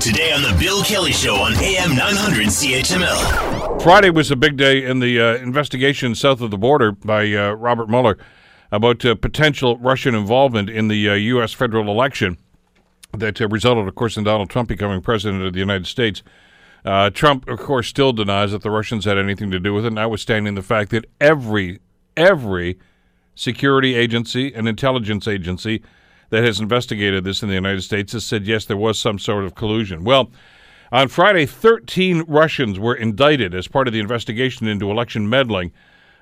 Today on The Bill Kelly Show on AM 900 CHML. Friday was a big day in the uh, investigation south of the border by uh, Robert Mueller about uh, potential Russian involvement in the U.S. Uh, federal election that uh, resulted, of course, in Donald Trump becoming president of the United States. Uh, Trump, of course, still denies that the Russians had anything to do with it, notwithstanding the fact that every every security agency and intelligence agency that has investigated this in the United States has said yes, there was some sort of collusion. Well, on Friday, 13 Russians were indicted as part of the investigation into election meddling.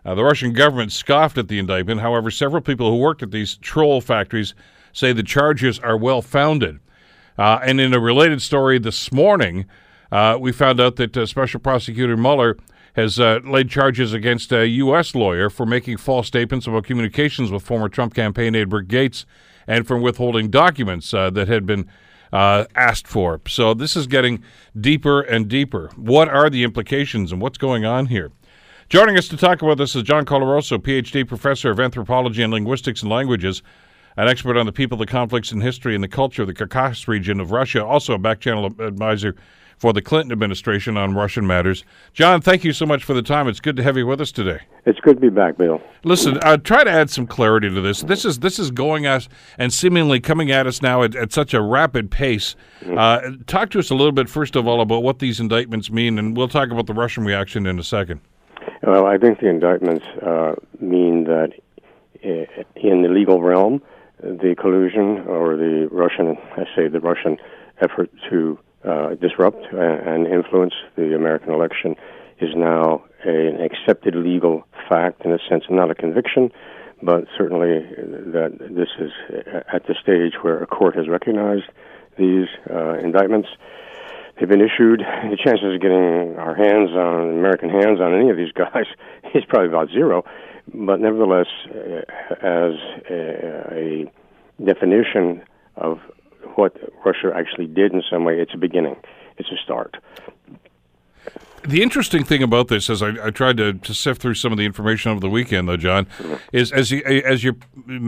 Uh, the Russian government scoffed at the indictment. However, several people who worked at these troll factories say the charges are well founded. Uh, and in a related story this morning, uh, we found out that uh, Special Prosecutor Mueller has uh, laid charges against a U.S. lawyer for making false statements about communications with former Trump campaign aide Rick Gates and from withholding documents uh, that had been uh, asked for. So this is getting deeper and deeper. What are the implications and what's going on here? Joining us to talk about this is John Colarusso, PhD professor of anthropology and linguistics and languages, an expert on the people, the conflicts, and history and the culture of the Caucasus region of Russia, also a back channel advisor for the Clinton administration on Russian matters. John, thank you so much for the time. It's good to have you with us today. It's good to be back, Bill. Listen, uh, try to add some clarity to this. This is this is going us and seemingly coming at us now at, at such a rapid pace. Mm-hmm. Uh, talk to us a little bit, first of all, about what these indictments mean, and we'll talk about the Russian reaction in a second. Well, I think the indictments uh, mean that uh, in the legal realm, the collusion or the Russian, I say the Russian effort to uh, disrupt and influence the American election is now an accepted legal fact in a sense, not a conviction, but certainly that this is at the stage where a court has recognized these uh, indictments. They've been issued. The chances of getting our hands on American hands on any of these guys is probably about zero. But nevertheless, uh, as a, a definition of what Russia actually did in some way. It's a beginning. It's a start. The interesting thing about this, as I, I tried to, to, sift through some of the information over the weekend, though, John, mm-hmm. is as you, as you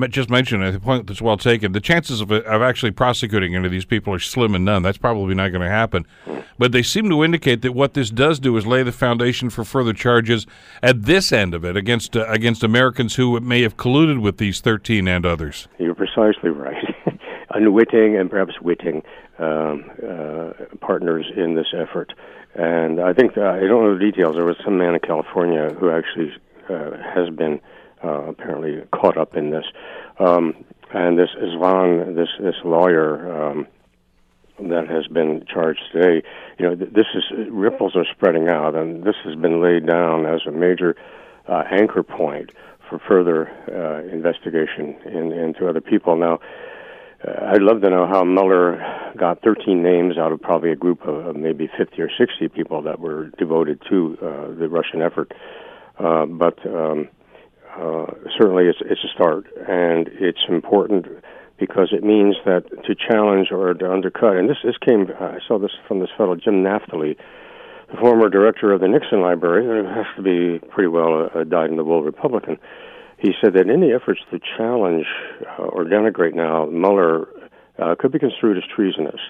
just mentioned, a point that's well taken. The chances of, of actually prosecuting any of these people are slim and none. That's probably not going to happen. Mm-hmm. But they seem to indicate that what this does do is lay the foundation for further charges at this end of it against uh, against Americans who may have colluded with these thirteen and others. You're precisely right. Unwitting and perhaps witting um, uh, partners in this effort. And I think uh, I don't know the details. There was some man in California who actually uh, has been uh, apparently caught up in this. Um, and this Isvan, this this lawyer um, that has been charged today, you know, th- this is ripples are spreading out, and this has been laid down as a major uh, anchor point for further uh, investigation in, into other people. Now, I'd love to know how Mueller got 13 names out of probably a group of maybe 50 or 60 people that were devoted to uh, the Russian effort. Uh, but um, uh, certainly it's, it's a start, and it's important because it means that to challenge or to undercut, and this, this came, I saw this from this fellow, Jim Naftali, the former director of the Nixon Library, who has to be pretty well a, a dyed-in-the-wool Republican he said that any efforts to challenge uh, or denigrate now Mueller uh, could be construed as treasonous.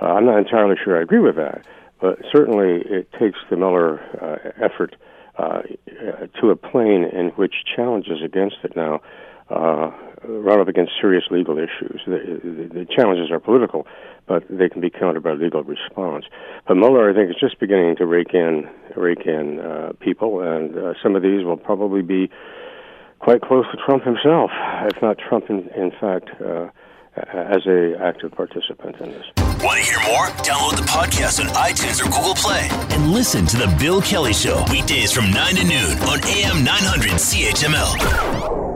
Uh, I'm not entirely sure I agree with that, but certainly it takes the Mueller uh, effort uh, to a plane in which challenges against it now uh, run up against serious legal issues. The, the, the, challenges are political, but they can be countered by legal response. But Mueller, I think, is just beginning to rake in rake in people, and some of these will probably be quite close to Trump himself, if not Trump, in, in fact, uh, as a active participant in this. Want to hear more? Download the podcast on iTunes or Google Play and listen to the Bill Kelly Show weekdays from 9 to noon on AM 900 CHML.